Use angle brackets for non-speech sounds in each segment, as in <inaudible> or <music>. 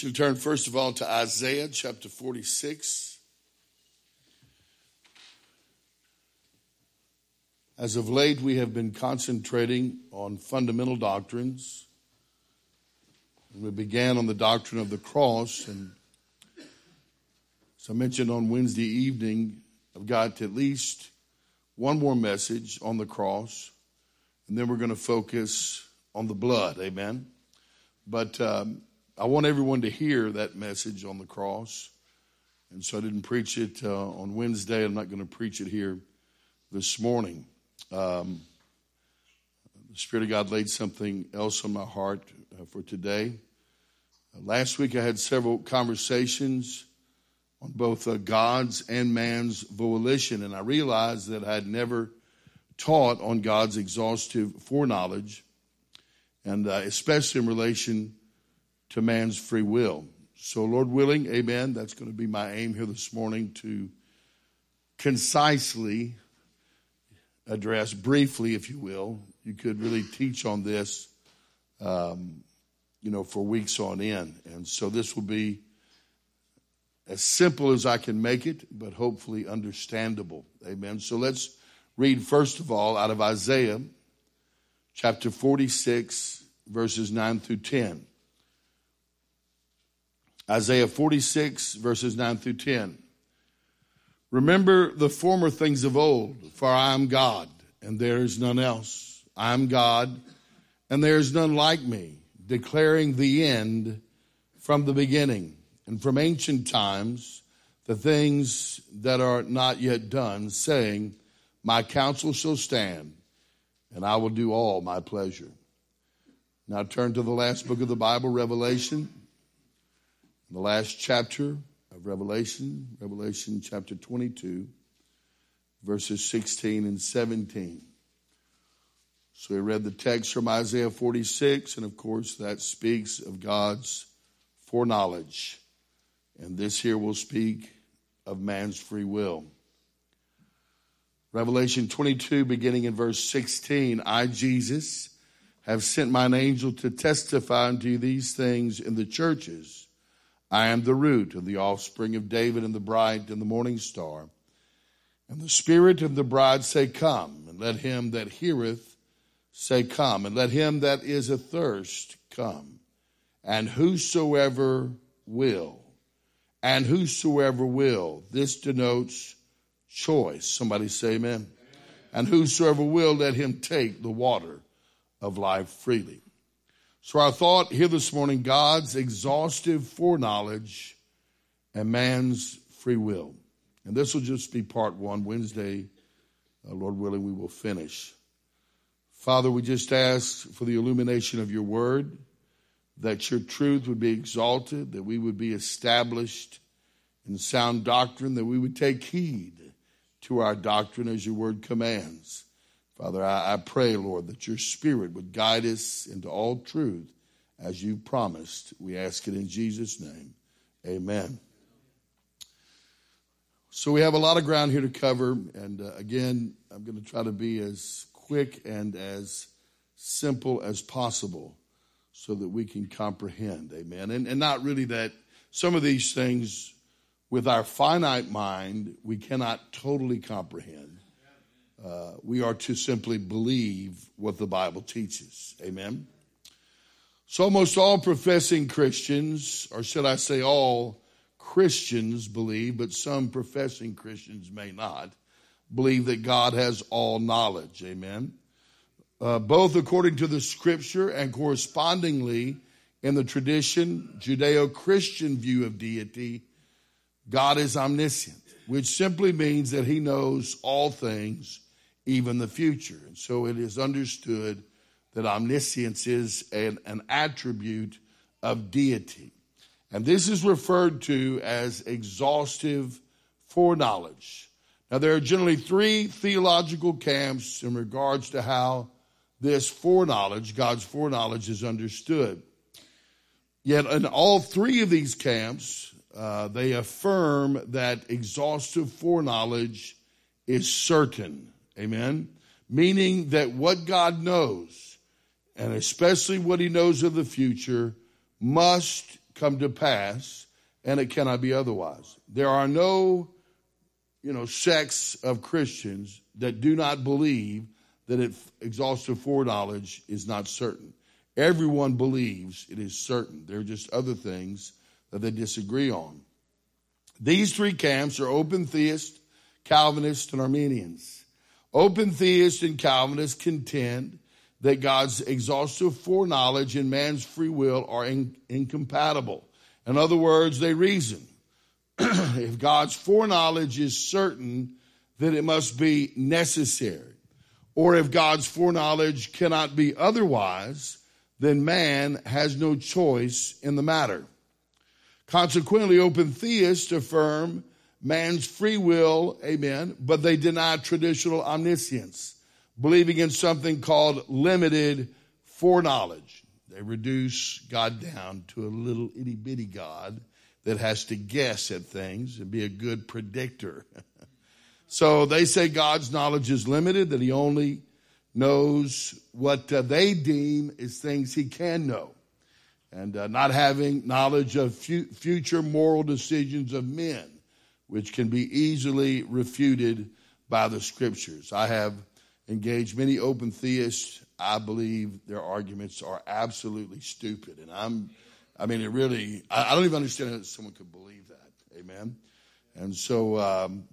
want you to turn first of all to Isaiah chapter 46. As of late, we have been concentrating on fundamental doctrines. We began on the doctrine of the cross, and as I mentioned on Wednesday evening, I've got at least one more message on the cross, and then we're going to focus on the blood. Amen. But um, I want everyone to hear that message on the cross. And so I didn't preach it uh, on Wednesday. I'm not going to preach it here this morning. Um, the Spirit of God laid something else on my heart uh, for today. Uh, last week I had several conversations on both uh, God's and man's volition, and I realized that I had never taught on God's exhaustive foreknowledge, and uh, especially in relation to man's free will. So, Lord willing, amen. That's going to be my aim here this morning to concisely address, briefly, if you will. You could really teach on this, um, you know, for weeks on end. And so this will be as simple as I can make it, but hopefully understandable. Amen. So let's read, first of all, out of Isaiah chapter 46, verses 9 through 10. Isaiah 46, verses 9 through 10. Remember the former things of old, for I am God, and there is none else. I am God, and there is none like me, declaring the end from the beginning, and from ancient times the things that are not yet done, saying, My counsel shall stand, and I will do all my pleasure. Now turn to the last book of the Bible, Revelation the last chapter of Revelation, Revelation chapter 22, verses 16 and 17. So we read the text from Isaiah 46, and of course, that speaks of God's foreknowledge. And this here will speak of man's free will. Revelation 22, beginning in verse 16 I, Jesus, have sent mine angel to testify unto you these things in the churches. I am the root and the offspring of David and the bright and the morning star. And the Spirit and the bride say, Come, and let him that heareth say, Come, and let him that is athirst come. And whosoever will, and whosoever will, this denotes choice. Somebody say amen. amen. And whosoever will, let him take the water of life freely. So, our thought here this morning God's exhaustive foreknowledge and man's free will. And this will just be part one. Wednesday, uh, Lord willing, we will finish. Father, we just ask for the illumination of your word, that your truth would be exalted, that we would be established in sound doctrine, that we would take heed to our doctrine as your word commands. Father, I, I pray, Lord, that your Spirit would guide us into all truth as you promised. We ask it in Jesus' name. Amen. So we have a lot of ground here to cover, and uh, again, I'm going to try to be as quick and as simple as possible so that we can comprehend. Amen. And, and not really that some of these things with our finite mind we cannot totally comprehend. Uh, we are to simply believe what the Bible teaches. Amen. So, almost all professing Christians, or should I say all Christians, believe, but some professing Christians may not, believe that God has all knowledge. Amen. Uh, both according to the scripture and correspondingly in the tradition, Judeo Christian view of deity, God is omniscient, which simply means that he knows all things even the future. And so it is understood that omniscience is an, an attribute of deity. And this is referred to as exhaustive foreknowledge. Now, there are generally three theological camps in regards to how this foreknowledge, God's foreknowledge, is understood. Yet, in all three of these camps, uh, they affirm that exhaustive foreknowledge is certain. Amen. Meaning that what God knows, and especially what he knows of the future, must come to pass, and it cannot be otherwise. There are no, you know, sects of Christians that do not believe that it, exhaustive foreknowledge is not certain. Everyone believes it is certain. There are just other things that they disagree on. These three camps are open theists, Calvinists, and Arminians. Open theists and Calvinists contend that God's exhaustive foreknowledge and man's free will are in, incompatible. In other words, they reason. <clears throat> if God's foreknowledge is certain, then it must be necessary. Or if God's foreknowledge cannot be otherwise, then man has no choice in the matter. Consequently, open theists affirm man's free will, amen, but they deny traditional omniscience believing in something called limited foreknowledge. They reduce God down to a little itty bitty God that has to guess at things and be a good predictor. <laughs> so they say God's knowledge is limited, that he only knows what uh, they deem is things he can know. And uh, not having knowledge of fu- future moral decisions of men, which can be easily refuted by the scriptures. I have engaged many open theists. I believe their arguments are absolutely stupid. And I'm, I mean, it really, I, I don't even understand how someone could believe that. Amen. And so, um,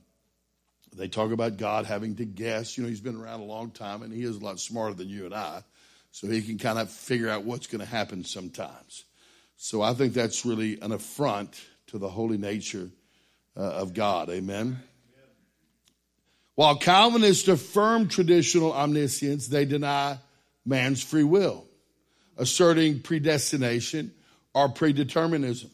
they talk about God having to guess. You know, he's been around a long time and he is a lot smarter than you and I. So he can kind of figure out what's going to happen sometimes. So I think that's really an affront to the holy nature uh, of God. Amen. While Calvinists affirm traditional omniscience, they deny man's free will, asserting predestination or predeterminism.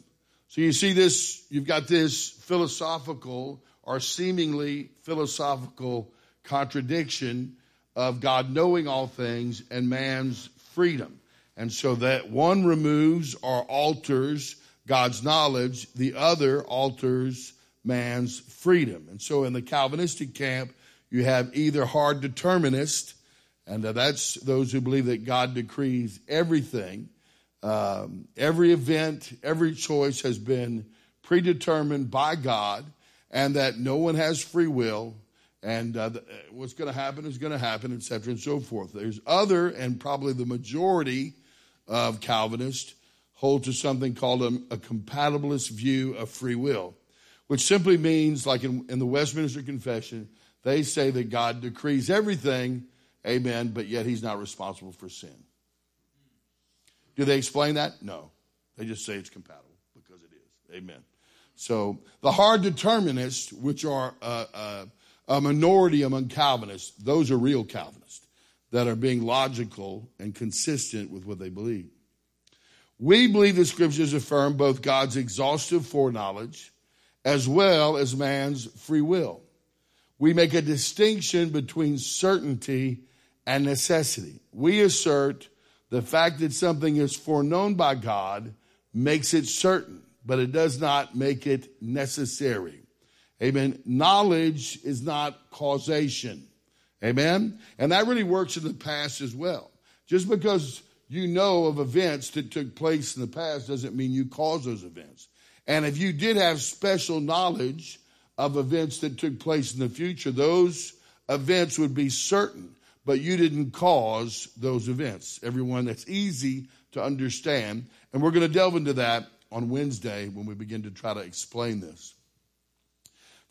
So you see this, you've got this philosophical or seemingly philosophical contradiction of God knowing all things and man's freedom. And so that one removes or alters God's knowledge, the other alters man's freedom. And so in the Calvinistic camp, you have either hard determinist, and uh, that's those who believe that God decrees everything. Um, every event, every choice has been predetermined by God, and that no one has free will, and uh, what's going to happen is going to happen, etc., and so forth. There's other, and probably the majority of Calvinists hold to something called a, a compatibilist view of free will which simply means, like in, in the Westminster Confession, they say that God decrees everything, amen, but yet he's not responsible for sin. Do they explain that? No. They just say it's compatible because it is. Amen. So the hard determinists, which are uh, uh, a minority among Calvinists, those are real Calvinists that are being logical and consistent with what they believe. We believe the scriptures affirm both God's exhaustive foreknowledge as well as man's free will. We make a distinction between certainty and necessity. We assert the fact that something is foreknown by God makes it certain, but it does not make it necessary. Amen. Knowledge is not causation. Amen. And that really works in the past as well. Just because you know of events that took place in the past doesn't mean you cause those events. And if you did have special knowledge of events that took place in the future, those events would be certain, but you didn't cause those events. Everyone, that's easy to understand. And we're going to delve into that on Wednesday when we begin to try to explain this.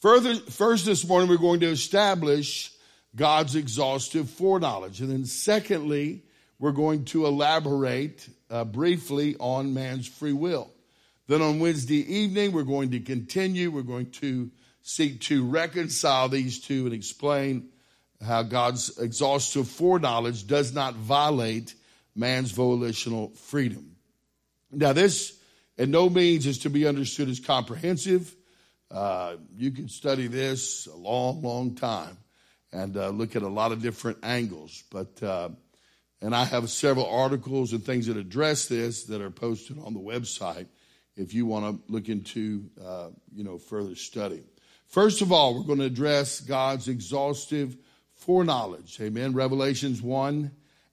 Further, first this morning, we're going to establish God's exhaustive foreknowledge. And then, secondly, we're going to elaborate uh, briefly on man's free will. Then on Wednesday evening, we're going to continue. We're going to seek to reconcile these two and explain how God's exhaustive foreknowledge does not violate man's volitional freedom. Now, this in no means is to be understood as comprehensive. Uh, you can study this a long, long time and uh, look at a lot of different angles. But uh, and I have several articles and things that address this that are posted on the website if you want to look into, uh, you know, further study. First of all, we're going to address God's exhaustive foreknowledge. Amen. Revelations 1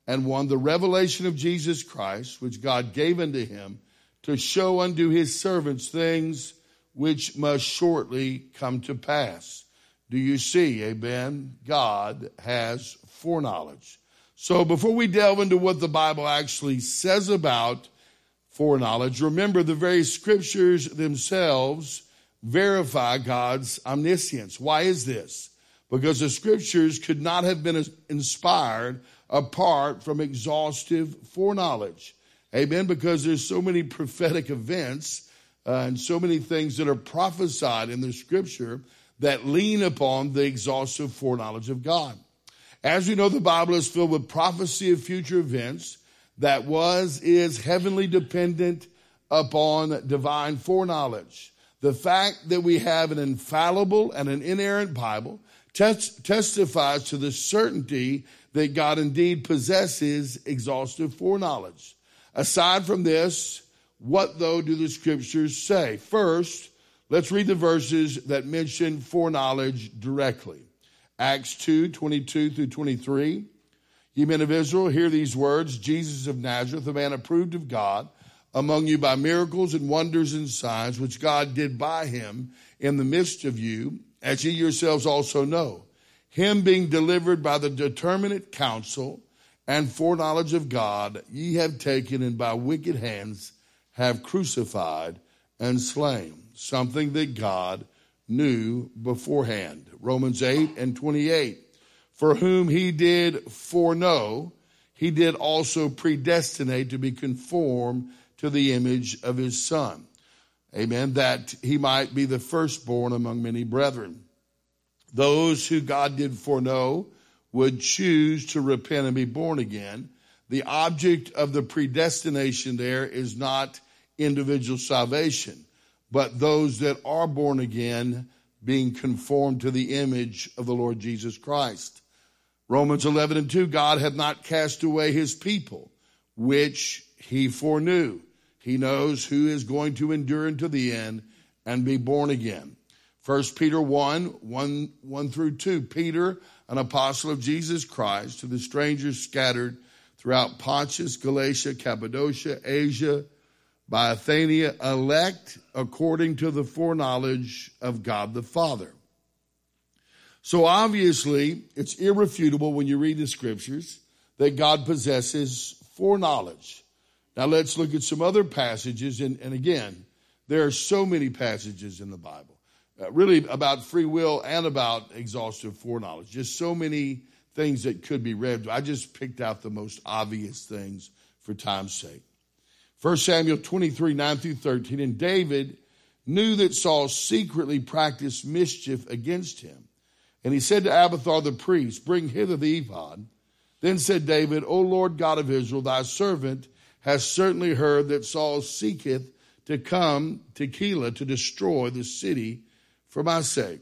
and 1. The revelation of Jesus Christ, which God gave unto him to show unto his servants things which must shortly come to pass. Do you see? Amen. God has foreknowledge. So before we delve into what the Bible actually says about foreknowledge, remember the very scriptures themselves verify God's omniscience. Why is this? Because the scriptures could not have been inspired apart from exhaustive foreknowledge. Amen. Because there's so many prophetic events uh, and so many things that are prophesied in the scripture that lean upon the exhaustive foreknowledge of God. As we know, the Bible is filled with prophecy of future events that was, is heavenly dependent upon divine foreknowledge. The fact that we have an infallible and an inerrant Bible tes- testifies to the certainty that God indeed possesses exhaustive foreknowledge. Aside from this, what though do the scriptures say? First, let's read the verses that mention foreknowledge directly. Acts 2 22 through 23. Ye men of Israel, hear these words Jesus of Nazareth, a man approved of God among you by miracles and wonders and signs which God did by him in the midst of you, as ye yourselves also know. Him being delivered by the determinate counsel and foreknowledge of God, ye have taken and by wicked hands have crucified and slain, something that God knew beforehand. Romans 8 and 28. For whom he did foreknow, he did also predestinate to be conformed to the image of his son. Amen. That he might be the firstborn among many brethren. Those who God did foreknow would choose to repent and be born again. The object of the predestination there is not individual salvation, but those that are born again being conformed to the image of the Lord Jesus Christ. Romans 11 and 2, God hath not cast away his people, which he foreknew. He knows who is going to endure unto the end and be born again. 1 Peter 1, 1, 1 through 2. Peter, an apostle of Jesus Christ, to the strangers scattered throughout Pontus, Galatia, Cappadocia, Asia, by Bithynia, elect according to the foreknowledge of God the Father. So obviously, it's irrefutable when you read the scriptures that God possesses foreknowledge. Now let's look at some other passages. And, and again, there are so many passages in the Bible, uh, really about free will and about exhaustive foreknowledge. Just so many things that could be read. I just picked out the most obvious things for time's sake. 1 Samuel 23, 9 through 13. And David knew that Saul secretly practiced mischief against him. And he said to Abiathar the priest, Bring hither the ephod. Then said David, O Lord God of Israel, thy servant has certainly heard that Saul seeketh to come to Keilah to destroy the city for my sake.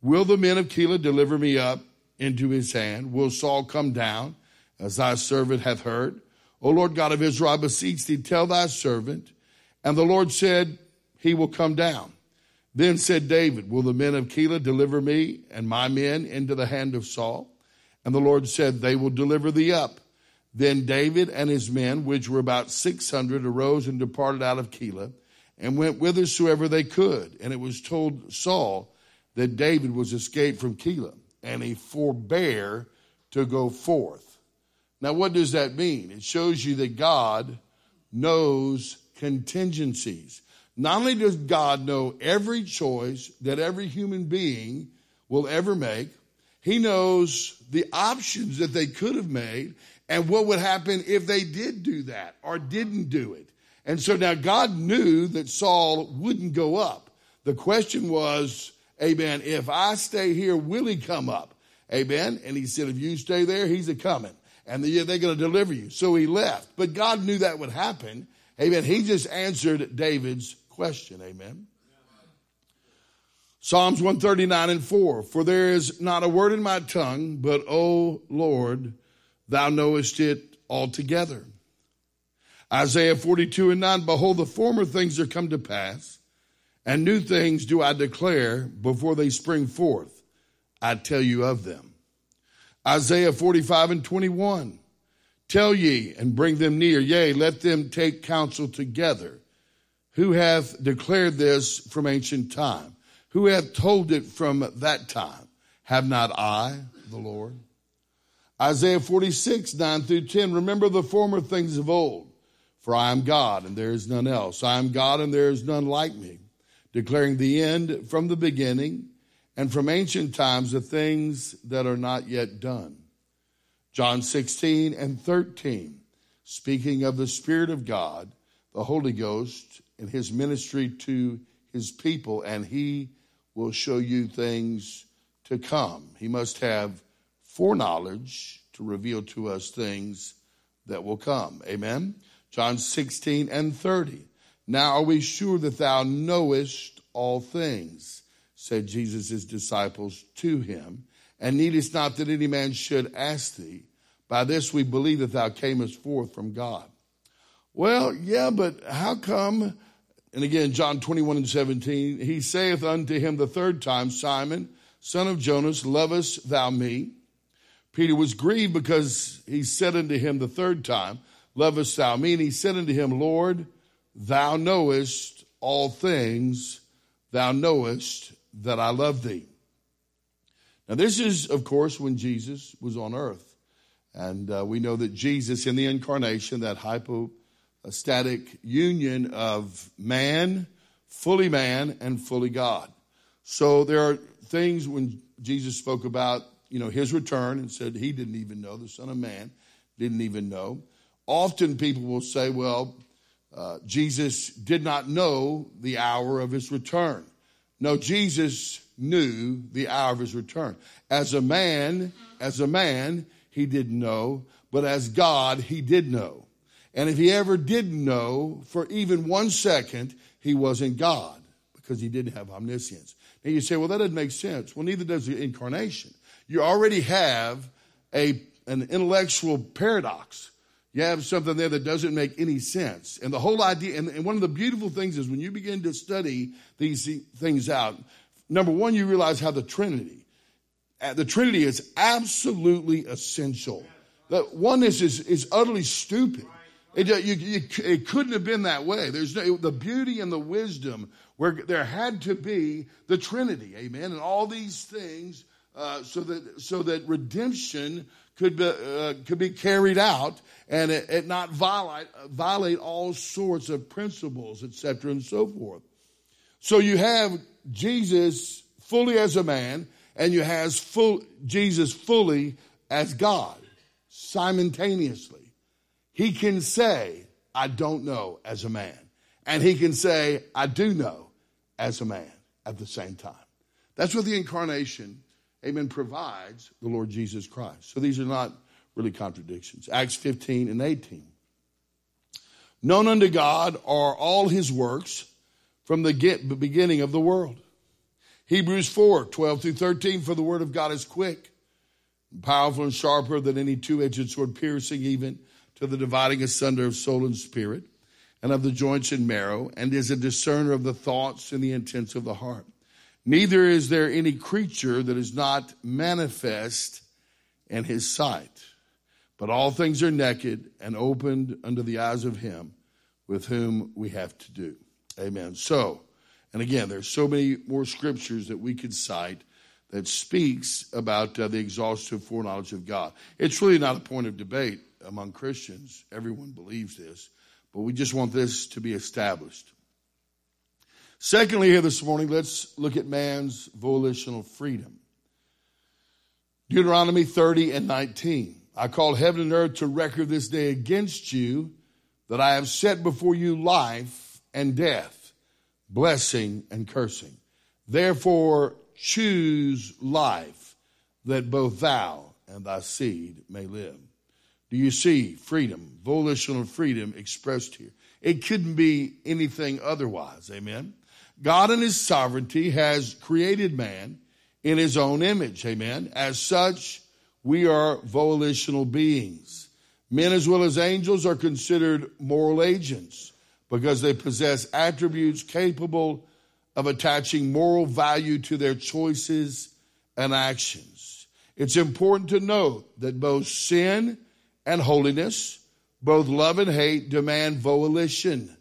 Will the men of Keilah deliver me up into his hand? Will Saul come down as thy servant hath heard? O Lord God of Israel, I beseech thee, tell thy servant. And the Lord said, He will come down. Then said David, Will the men of Keilah deliver me and my men into the hand of Saul? And the Lord said, They will deliver thee up. Then David and his men, which were about 600, arose and departed out of Keilah and went whithersoever they could. And it was told Saul that David was escaped from Keilah, and he forbore to go forth. Now, what does that mean? It shows you that God knows contingencies. Not only does God know every choice that every human being will ever make, He knows the options that they could have made and what would happen if they did do that or didn't do it. And so now God knew that Saul wouldn't go up. The question was, Amen, if I stay here, will he come up? Amen. And he said, if you stay there, he's a coming. And they're going to deliver you. So he left. But God knew that would happen. Amen. He just answered David's question. Amen. Psalms 139 and 4. For there is not a word in my tongue, but, O Lord, thou knowest it altogether. Isaiah 42 and 9, behold, the former things are come to pass, and new things do I declare before they spring forth. I tell you of them. Isaiah 45 and 21, tell ye and bring them near, yea, let them take counsel together. Who hath declared this from ancient time? Who hath told it from that time? Have not I, the Lord? Isaiah 46, 9 through 10. Remember the former things of old, for I am God and there is none else. I am God and there is none like me, declaring the end from the beginning and from ancient times the things that are not yet done. John 16 and 13, speaking of the Spirit of God, the Holy Ghost, in his ministry to his people, and he will show you things to come. He must have foreknowledge to reveal to us things that will come. Amen. John 16 and 30. Now are we sure that thou knowest all things? Said Jesus' disciples to him. And needest not that any man should ask thee. By this we believe that thou camest forth from God. Well, yeah, but how come? And again, John 21 and 17, he saith unto him the third time, Simon, son of Jonas, lovest thou me? Peter was grieved because he said unto him the third time, Lovest thou me? And he said unto him, Lord, thou knowest all things, thou knowest that I love thee. Now, this is, of course, when Jesus was on earth. And uh, we know that Jesus in the incarnation, that hypostatic union of man, fully man, and fully God. So there are things when Jesus spoke about you know, his return and said he didn't even know, the Son of Man didn't even know. Often people will say, well, uh, Jesus did not know the hour of his return. No, Jesus knew the hour of his return. As a man, as a man, he didn't know, but as God, he did know. And if he ever did know for even one second, he wasn't God because he didn't have omniscience. Now you say, well, that doesn't make sense. Well, neither does the incarnation you already have a, an intellectual paradox. You have something there that doesn't make any sense. And the whole idea, and, and one of the beautiful things is when you begin to study these things out, number one, you realize how the Trinity, uh, the Trinity is absolutely essential. The oneness is, is utterly stupid. It, you, you, it couldn't have been that way. There's no, the beauty and the wisdom where there had to be the Trinity, amen. And all these things uh, so that so that redemption could be uh, could be carried out and it, it not violate violate all sorts of principles, etc., and so forth. So you have Jesus fully as a man, and you have full Jesus fully as God simultaneously. He can say, "I don't know" as a man, and he can say, "I do know" as a man at the same time. That's what the incarnation amen, provides the Lord Jesus Christ. So these are not really contradictions. Acts 15 and 18. Known unto God are all his works from the beginning of the world. Hebrews 4, 12 through 13, for the word of God is quick, powerful and sharper than any two-edged sword, piercing even to the dividing asunder of soul and spirit, and of the joints and marrow, and is a discerner of the thoughts and the intents of the heart. Neither is there any creature that is not manifest in his sight. But all things are naked and opened under the eyes of him with whom we have to do. Amen. So, and again, there's so many more scriptures that we could cite that speaks about uh, the exhaustive foreknowledge of God. It's really not a point of debate among Christians. Everyone believes this, but we just want this to be established. Secondly, here this morning, let's look at man's volitional freedom. Deuteronomy 30 and 19. I call heaven and earth to record this day against you that I have set before you life and death, blessing and cursing. Therefore, choose life that both thou and thy seed may live. Do you see freedom, volitional freedom expressed here? It couldn't be anything otherwise. Amen. God in his sovereignty has created man in his own image. Amen. As such, we are volitional beings. Men as well as angels are considered moral agents because they possess attributes capable of attaching moral value to their choices and actions. It's important to note that both sin and holiness, both love and hate, demand volition.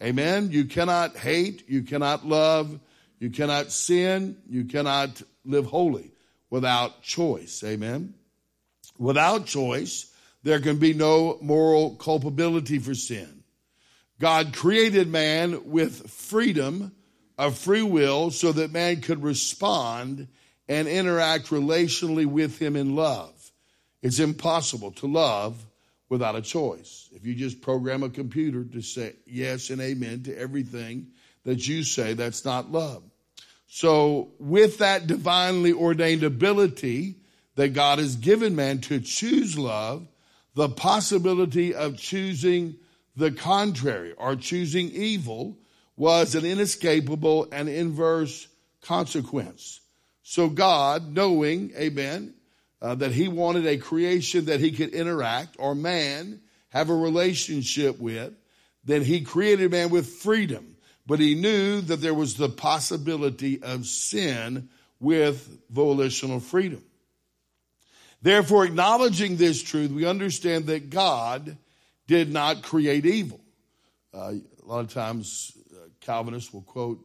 Amen. You cannot hate, you cannot love, you cannot sin, you cannot live holy without choice. Amen. Without choice, there can be no moral culpability for sin. God created man with freedom of free will so that man could respond and interact relationally with him in love. It's impossible to love without a choice. If you just program a computer to say yes and amen to everything that you say, that's not love. So, with that divinely ordained ability that God has given man to choose love, the possibility of choosing the contrary or choosing evil was an inescapable and inverse consequence. So, God, knowing, amen, uh, that he wanted a creation that he could interact or man have a relationship with, then he created man with freedom. But he knew that there was the possibility of sin with volitional freedom. Therefore, acknowledging this truth, we understand that God did not create evil. Uh, a lot of times, uh, Calvinists will quote,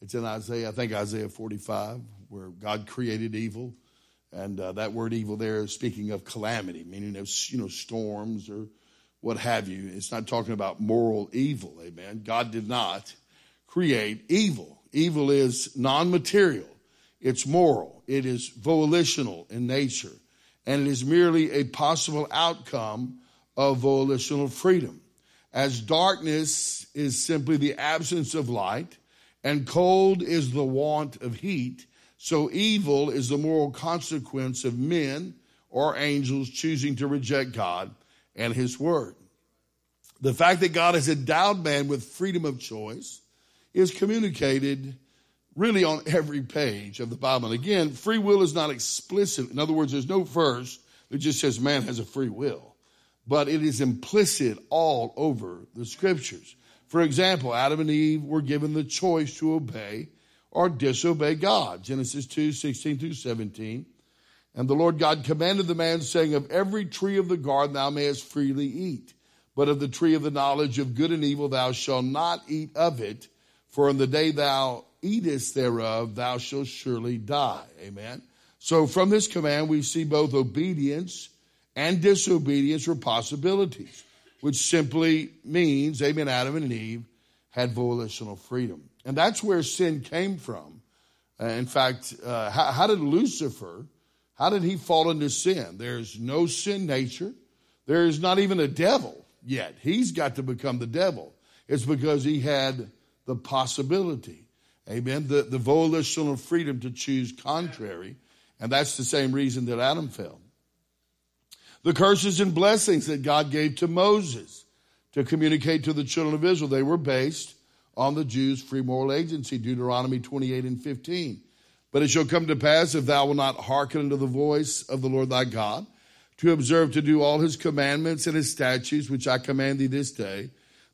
it's in Isaiah, I think Isaiah 45, where God created evil. And uh, that word evil there is speaking of calamity, meaning of, you know, storms or what have you. It's not talking about moral evil, amen. God did not create evil. Evil is non material, it's moral, it is volitional in nature, and it is merely a possible outcome of volitional freedom. As darkness is simply the absence of light, and cold is the want of heat, so evil is the moral consequence of men or angels choosing to reject God and his word. The fact that God has endowed man with freedom of choice is communicated really on every page of the Bible. And again, free will is not explicit. In other words, there's no verse that just says man has a free will, but it is implicit all over the scriptures. For example, Adam and Eve were given the choice to obey or disobey God. Genesis 2, 16 through 17. And the Lord God commanded the man, saying, Of every tree of the garden thou mayest freely eat, but of the tree of the knowledge of good and evil thou shalt not eat of it, for in the day thou eatest thereof thou shalt surely die. Amen. So from this command we see both obedience and disobedience were possibilities, which simply means, amen, Adam and Eve had volitional freedom. And that's where sin came from. Uh, in fact, uh, how, how did Lucifer, how did he fall into sin? There's no sin nature. There's not even a devil yet. He's got to become the devil. It's because he had the possibility, amen, the, the volitional freedom to choose contrary. And that's the same reason that Adam fell. The curses and blessings that God gave to Moses to communicate to the children of Israel, they were based on the Jews' free moral agency, Deuteronomy 28 and 15. But it shall come to pass if thou wilt not hearken unto the voice of the Lord thy God, to observe to do all his commandments and his statutes, which I command thee this day,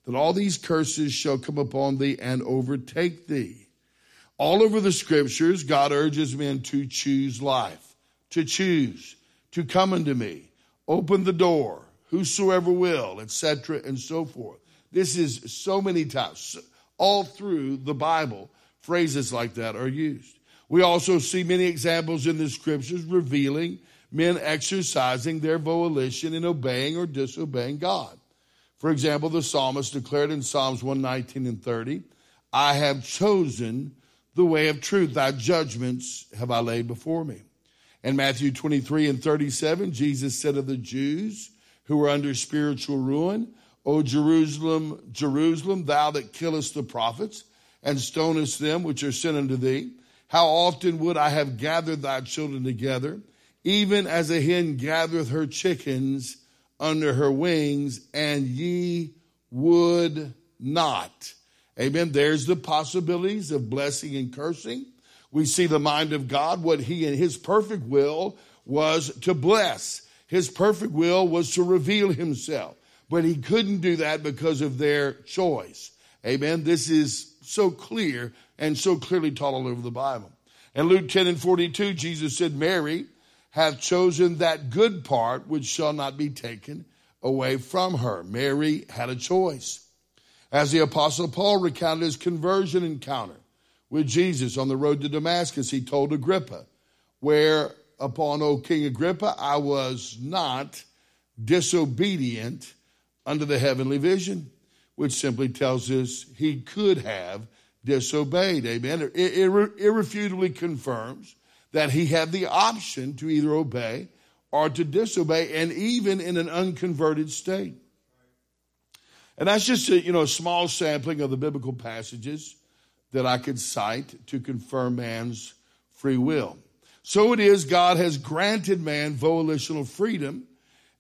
that all these curses shall come upon thee and overtake thee. All over the scriptures, God urges men to choose life, to choose, to come unto me, open the door, whosoever will, etc., and so forth. This is so many times all through the Bible, phrases like that are used. We also see many examples in the scriptures revealing men exercising their volition in obeying or disobeying God. For example, the psalmist declared in Psalms 119 and 30, I have chosen the way of truth. Thy judgments have I laid before me. In Matthew 23 and 37, Jesus said of the Jews who were under spiritual ruin, O Jerusalem, Jerusalem, thou that killest the prophets and stonest them which are sent unto thee, how often would I have gathered thy children together, even as a hen gathereth her chickens under her wings, and ye would not. Amen. There's the possibilities of blessing and cursing. We see the mind of God, what he in his perfect will was to bless. His perfect will was to reveal himself but he couldn't do that because of their choice. Amen. This is so clear and so clearly taught all over the Bible. In Luke 10 and 42, Jesus said, Mary hath chosen that good part which shall not be taken away from her. Mary had a choice. As the Apostle Paul recounted his conversion encounter with Jesus on the road to Damascus, he told Agrippa, Where upon, O King Agrippa, I was not disobedient under the heavenly vision, which simply tells us he could have disobeyed. Amen. It, irrefutably confirms that he had the option to either obey or to disobey, and even in an unconverted state. And that's just a you know a small sampling of the biblical passages that I could cite to confirm man's free will. So it is, God has granted man volitional freedom,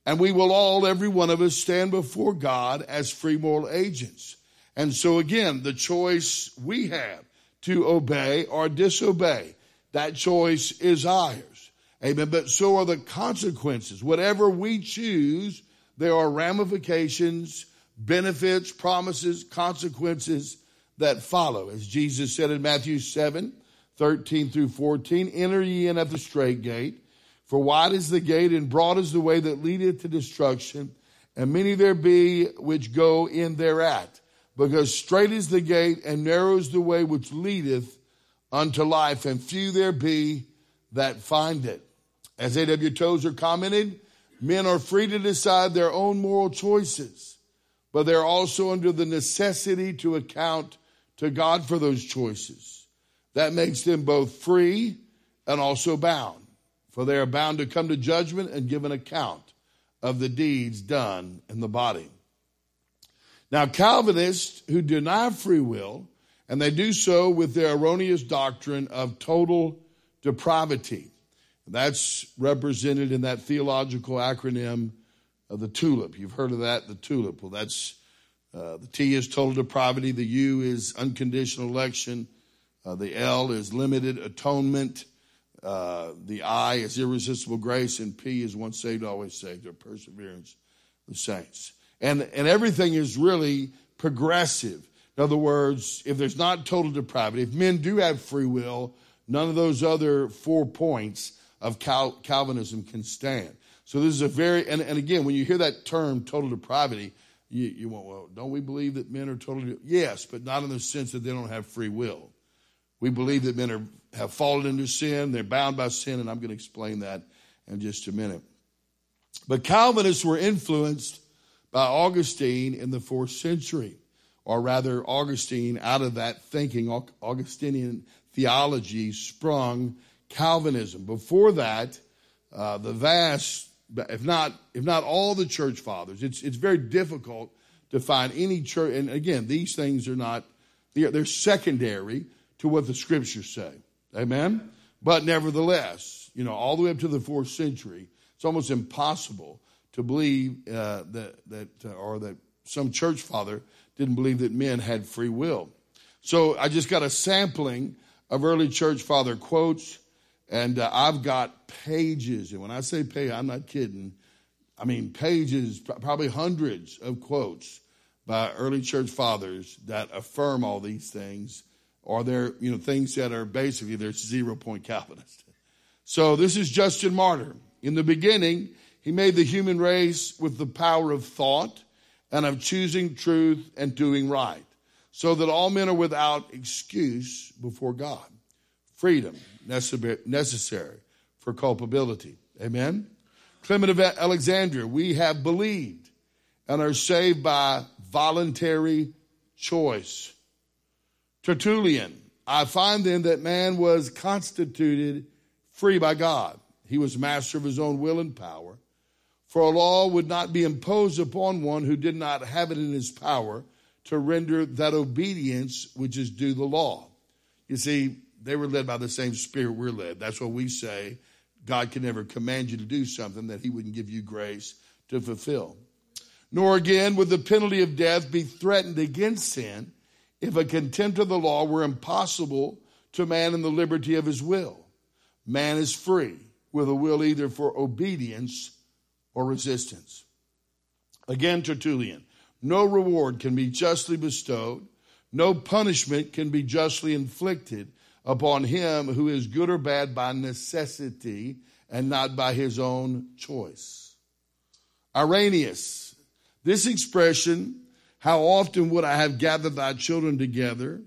and we will all, every one of us, stand before God as free moral agents. And so again, the choice we have to obey or disobey, that choice is ours. Amen. But so are the consequences. Whatever we choose, there are ramifications, benefits, promises, consequences that follow. As Jesus said in Matthew 7, 13 through 14, enter ye in at the straight gate, for wide is the gate and broad is the way that leadeth to destruction, and many there be which go in thereat. Because straight is the gate and narrow is the way which leadeth unto life, and few there be that find it. As A.W. Tozer commented, men are free to decide their own moral choices, but they're also under the necessity to account to God for those choices. That makes them both free and also bound, for they are bound to come to judgment and give an account of the deeds done in the body. Now, Calvinists who deny free will, and they do so with their erroneous doctrine of total depravity. That's represented in that theological acronym of the TULIP. You've heard of that, the TULIP. Well, that's uh, the T is total depravity, the U is unconditional election, uh, the L is limited atonement, uh, the I is irresistible grace, and P is once saved, always saved, or perseverance the saints. And, and everything is really progressive. In other words, if there's not total depravity, if men do have free will, none of those other four points of Cal- Calvinism can stand. So this is a very, and, and again, when you hear that term total depravity, you, you want, well, don't we believe that men are totally, yes, but not in the sense that they don't have free will. We believe that men are, have fallen into sin, they're bound by sin, and I'm going to explain that in just a minute. But Calvinists were influenced by Augustine in the fourth century, or rather, Augustine, out of that thinking, Augustinian theology sprung Calvinism. Before that, uh, the vast if not if not all the church fathers. It's it's very difficult to find any church. And again, these things are not they're, they're secondary to what the scriptures say. Amen. But nevertheless, you know, all the way up to the fourth century, it's almost impossible to believe uh, that that uh, or that some church father didn't believe that men had free will. So I just got a sampling of early church father quotes and uh, I've got pages, and when I say page, I'm not kidding. I mean, pages, probably hundreds of quotes by early church fathers that affirm all these things, or they're, you know, things that are basically they're zero point Calvinist. So this is Justin Martyr. In the beginning, he made the human race with the power of thought and of choosing truth and doing right, so that all men are without excuse before God. Freedom, necessary for culpability. Amen? Clement of Alexandria, we have believed and are saved by voluntary choice. Tertullian, I find then that man was constituted free by God. He was master of his own will and power. For a law would not be imposed upon one who did not have it in his power to render that obedience which is due the law. You see, they were led by the same spirit we're led. That's what we say. God can never command you to do something that he wouldn't give you grace to fulfill. Nor again would the penalty of death be threatened against sin if a contempt of the law were impossible to man in the liberty of his will. Man is free with a will either for obedience or resistance. Again, Tertullian, no reward can be justly bestowed, no punishment can be justly inflicted upon him who is good or bad by necessity and not by his own choice. Irenaeus, this expression how often would I have gathered thy children together,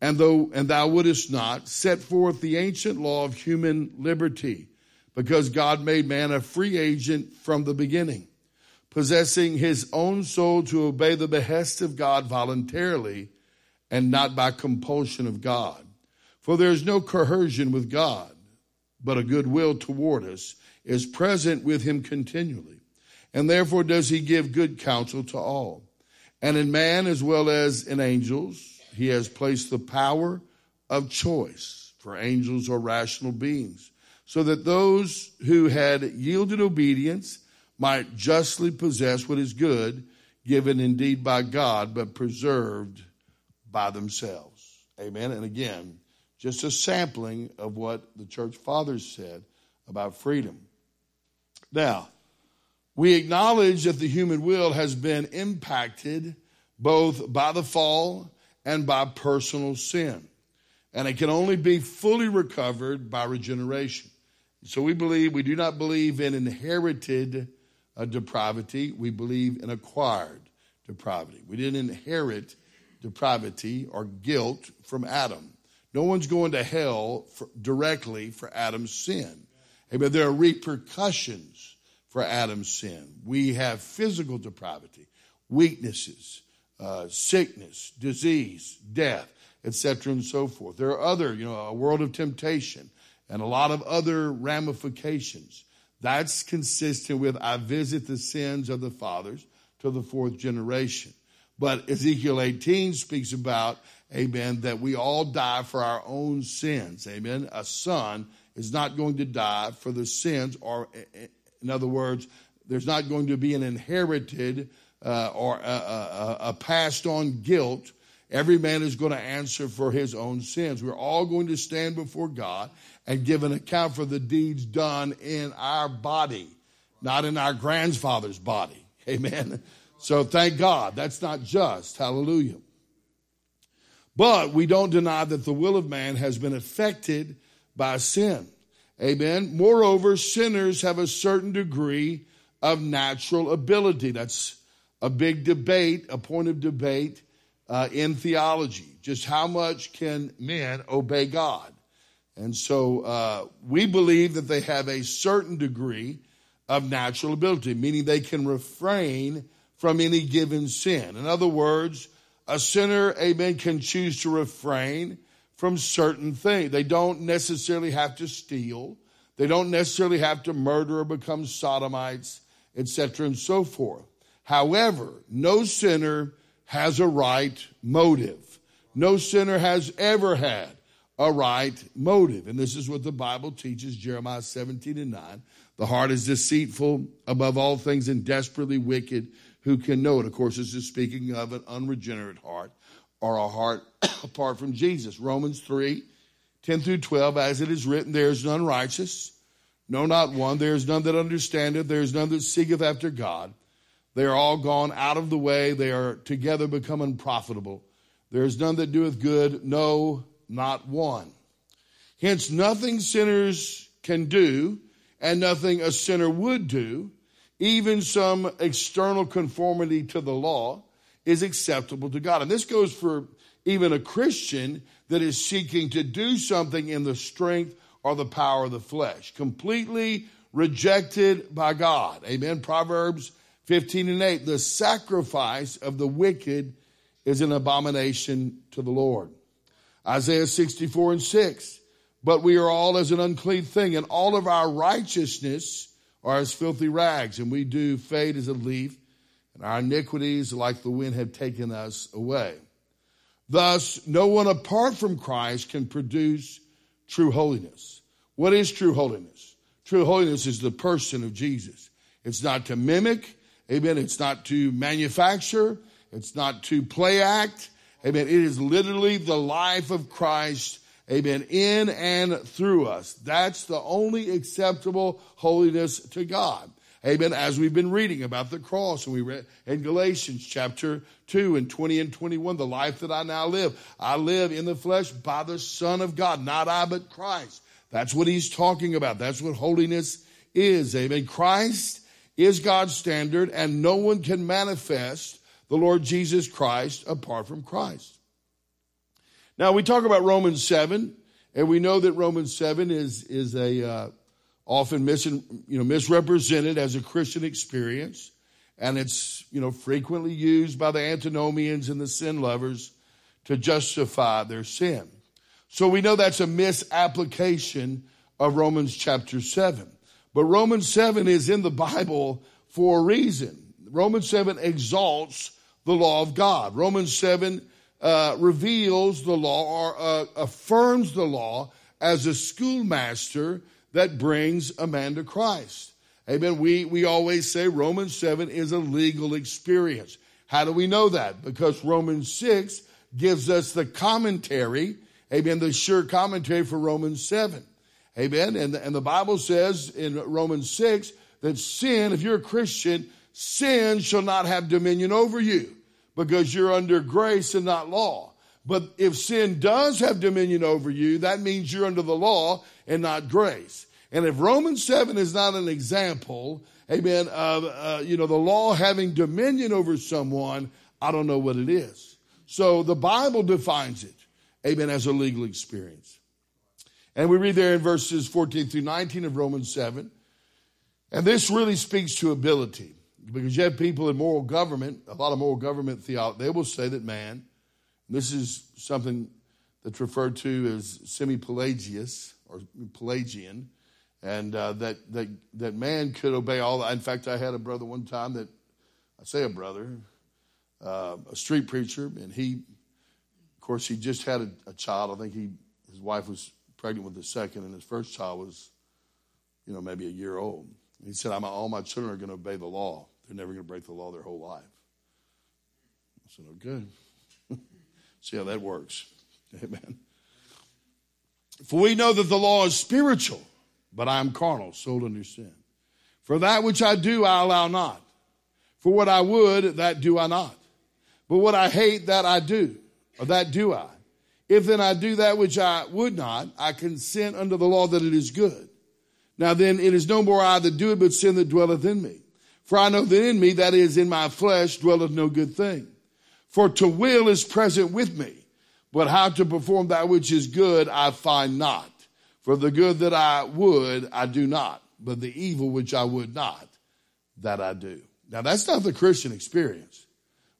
and though and thou wouldest not, set forth the ancient law of human liberty, because God made man a free agent from the beginning, possessing his own soul to obey the behest of God voluntarily, and not by compulsion of God. For there is no coercion with God, but a good will toward us is present with him continually. And therefore does he give good counsel to all. And in man as well as in angels, he has placed the power of choice, for angels are rational beings, so that those who had yielded obedience might justly possess what is good, given indeed by God, but preserved by themselves. Amen. And again, just a sampling of what the church fathers said about freedom. Now, we acknowledge that the human will has been impacted both by the fall and by personal sin. And it can only be fully recovered by regeneration. So we believe, we do not believe in inherited uh, depravity. We believe in acquired depravity. We didn't inherit depravity or guilt from Adam. No one's going to hell for, directly for Adam's sin. Amen. There are repercussions for Adam's sin. We have physical depravity, weaknesses, uh, sickness, disease, death, etc., and so forth. There are other, you know, a world of temptation and a lot of other ramifications. That's consistent with I visit the sins of the fathers to the fourth generation. But Ezekiel 18 speaks about amen, that we all die for our own sins, amen. A son is not going to die for the sins, or in other words, there's not going to be an inherited uh, or a, a, a passed on guilt. Every man is going to answer for his own sins. We're all going to stand before God and give an account for the deeds done in our body, not in our grandfather's body. <laughs> Amen. So thank God. That's not just. Hallelujah. But we don't deny that the will of man has been affected by sin. Amen. Moreover, sinners have a certain degree of natural ability. That's a big debate, a point of debate uh, in theology. Just how much can men obey God? And so uh, we believe that they have a certain degree of natural ability, meaning they can refrain from any given sin. In other words, a sinner, amen, can choose to refrain from certain things. They don't necessarily have to steal. They don't necessarily have to murder or become sodomites, etc., and so forth. However, no sinner has a right motive. No sinner has ever had a right motive. And this is what the Bible teaches, Jeremiah 17 and 9. The heart is deceitful above all things and desperately wicked who can know it. Of course, this is speaking of an unregenerate heart or a heart <coughs> apart from Jesus. Romans 3 10 through 12, as it is written, there is none righteous, no, not one. There is none that understandeth, there is none that seeketh after God. They are all gone out of the way, they are together become unprofitable. There is none that doeth good, no, not one. Hence, nothing sinners can do, and nothing a sinner would do, even some external conformity to the law is acceptable to God. And this goes for even a Christian that is seeking to do something in the strength or the power of the flesh, completely rejected by God. Amen. Proverbs 15 and 8 the sacrifice of the wicked is an abomination to the Lord. Isaiah 64 and 6 but we are all as an unclean thing, and all of our righteousness are as filthy rags, and we do fade as a leaf, and our iniquities, like the wind, have taken us away. Thus, no one apart from Christ can produce true holiness. What is true holiness? True holiness is the person of Jesus. It's not to mimic, amen. It's not to manufacture, it's not to play act, amen. It is literally the life of Christ Amen. In and through us. That's the only acceptable holiness to God. Amen. As we've been reading about the cross, and we read in Galatians chapter 2 and 20 and 21, the life that I now live, I live in the flesh by the Son of God, not I, but Christ. That's what he's talking about. That's what holiness is. Amen. Christ is God's standard, and no one can manifest the Lord Jesus Christ apart from Christ. Now we talk about Romans 7, and we know that Romans 7 is, is a uh, often mis- you know, misrepresented as a Christian experience, and it's you know, frequently used by the antinomians and the sin lovers to justify their sin. So we know that's a misapplication of Romans chapter 7. But Romans 7 is in the Bible for a reason. Romans 7 exalts the law of God. Romans 7 uh, reveals the law or uh, affirms the law as a schoolmaster that brings a man to Christ. Amen. We, we always say Romans 7 is a legal experience. How do we know that? Because Romans 6 gives us the commentary, amen, the sure commentary for Romans 7. Amen. And, and the Bible says in Romans 6 that sin, if you're a Christian, sin shall not have dominion over you because you're under grace and not law. But if sin does have dominion over you, that means you're under the law and not grace. And if Romans 7 is not an example, amen, of, uh, you know, the law having dominion over someone, I don't know what it is. So the Bible defines it, amen, as a legal experience. And we read there in verses 14 through 19 of Romans 7. And this really speaks to ability because you have people in moral government, a lot of moral government theology, they will say that man, this is something that's referred to as semi-Pelagius or Pelagian, and uh, that, that, that man could obey all that. In fact, I had a brother one time that, I say a brother, uh, a street preacher, and he, of course, he just had a, a child. I think he, his wife was pregnant with the second, and his first child was, you know, maybe a year old. And he said, all my children are going to obey the law. They're never going to break the law their whole life. I said, okay. See how that works. <laughs> Amen. For we know that the law is spiritual, but I am carnal, sold under sin. For that which I do, I allow not. For what I would, that do I not. But what I hate, that I do, or that do I. If then I do that which I would not, I consent under the law that it is good. Now then, it is no more I that do it, but sin that dwelleth in me. For I know that in me, that is in my flesh, dwelleth no good thing. For to will is present with me, but how to perform that which is good I find not. For the good that I would, I do not, but the evil which I would not, that I do. Now that's not the Christian experience,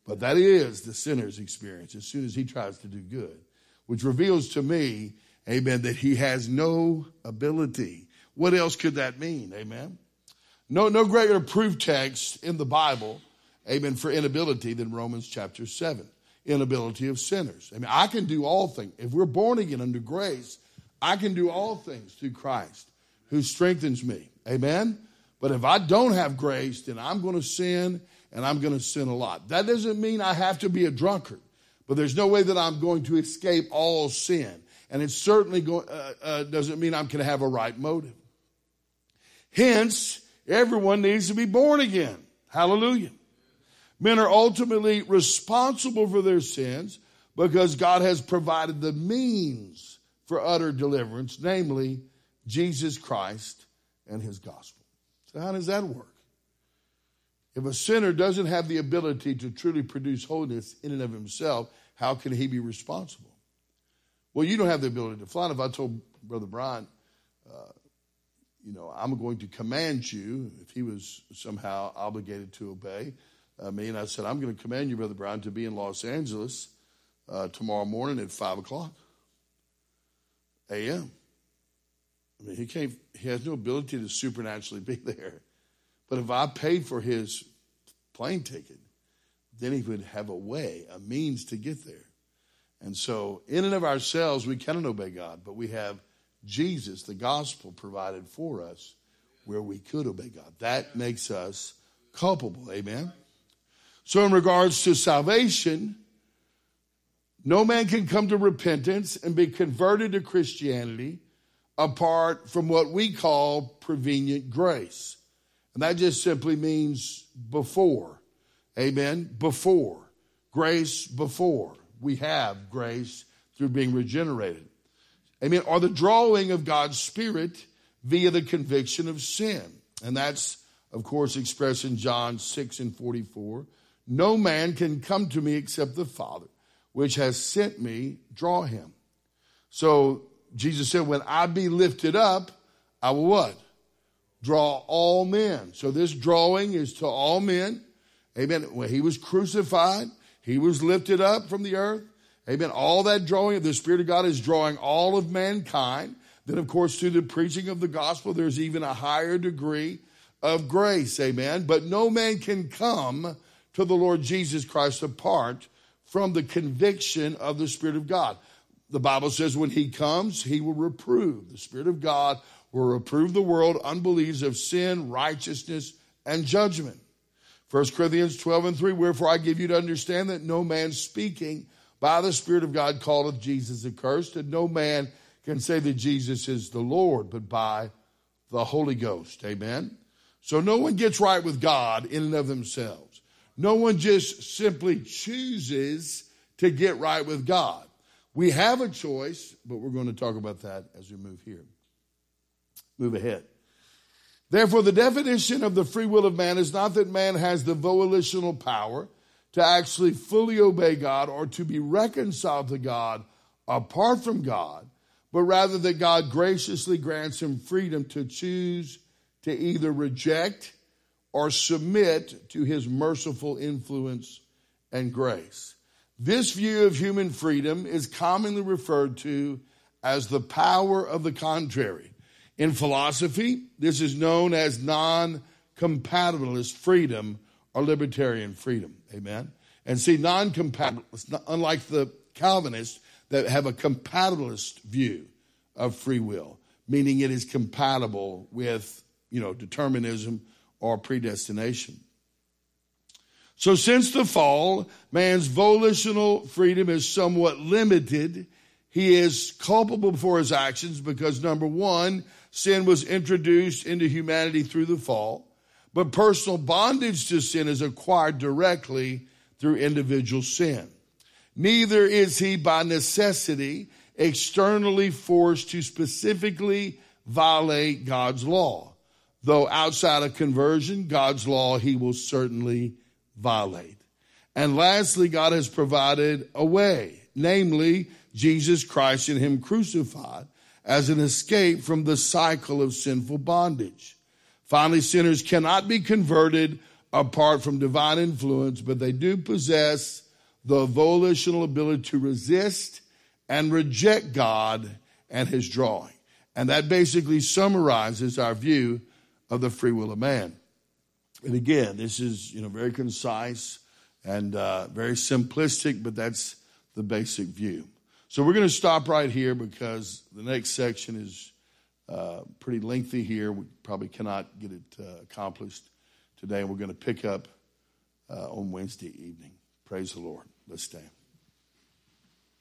but that is the sinner's experience as soon as he tries to do good which reveals to me, amen, that he has no ability. What else could that mean? Amen. No, no greater proof text in the Bible, amen, for inability than Romans chapter 7. Inability of sinners. I mean, I can do all things. If we're born again under grace, I can do all things through Christ who strengthens me. Amen. But if I don't have grace, then I'm going to sin and I'm going to sin a lot. That doesn't mean I have to be a drunkard. But there's no way that I'm going to escape all sin. And it certainly go, uh, uh, doesn't mean I'm going to have a right motive. Hence, everyone needs to be born again. Hallelujah. Men are ultimately responsible for their sins because God has provided the means for utter deliverance, namely Jesus Christ and his gospel. So, how does that work? If a sinner doesn't have the ability to truly produce holiness in and of himself, how can he be responsible? Well, you don't have the ability to fly. if I told Brother Brian, uh, you know, I'm going to command you, if he was somehow obligated to obey uh, me, and I said, I'm going to command you, Brother Brian, to be in Los Angeles uh, tomorrow morning at 5 o'clock a.m. I mean, he can't, he has no ability to supernaturally be <laughs> there. But if I paid for his plane ticket, then he would have a way, a means to get there. And so, in and of ourselves, we cannot obey God, but we have Jesus, the gospel, provided for us where we could obey God. That makes us culpable. Amen. So, in regards to salvation, no man can come to repentance and be converted to Christianity apart from what we call prevenient grace. And that just simply means before. Amen. Before. Grace before. We have grace through being regenerated. Amen. Or the drawing of God's Spirit via the conviction of sin. And that's, of course, expressed in John 6 and 44. No man can come to me except the Father, which has sent me, draw him. So Jesus said, When I be lifted up, I will what? Draw all men. So this drawing is to all men. Amen. When he was crucified, he was lifted up from the earth. Amen. All that drawing of the Spirit of God is drawing all of mankind. Then, of course, through the preaching of the gospel, there's even a higher degree of grace. Amen. But no man can come to the Lord Jesus Christ apart from the conviction of the Spirit of God. The Bible says when he comes, he will reprove. The Spirit of God will reprove the world unbelieves of sin, righteousness, and judgment. 1 Corinthians 12 and 3, wherefore I give you to understand that no man speaking by the Spirit of God calleth Jesus accursed, and no man can say that Jesus is the Lord, but by the Holy Ghost. Amen. So no one gets right with God in and of themselves. No one just simply chooses to get right with God. We have a choice, but we're going to talk about that as we move here. Move ahead. Therefore, the definition of the free will of man is not that man has the volitional power to actually fully obey God or to be reconciled to God apart from God, but rather that God graciously grants him freedom to choose to either reject or submit to his merciful influence and grace. This view of human freedom is commonly referred to as the power of the contrary. In philosophy, this is known as non compatibilist freedom or libertarian freedom. Amen. And see, non compatibilist, unlike the Calvinists that have a compatibilist view of free will, meaning it is compatible with, you know, determinism or predestination. So, since the fall, man's volitional freedom is somewhat limited. He is culpable for his actions because, number one, sin was introduced into humanity through the fall, but personal bondage to sin is acquired directly through individual sin. Neither is he by necessity externally forced to specifically violate God's law. Though outside of conversion, God's law he will certainly violate. And lastly, God has provided a way, namely Jesus Christ and Him crucified as an escape from the cycle of sinful bondage. Finally, sinners cannot be converted apart from divine influence, but they do possess the volitional ability to resist and reject God and His drawing. And that basically summarizes our view of the free will of man. And again, this is you know very concise and uh, very simplistic, but that's the basic view. So we're going to stop right here because the next section is uh, pretty lengthy here. We probably cannot get it uh, accomplished today. And we're going to pick up uh, on Wednesday evening. Praise the Lord. Let's stand.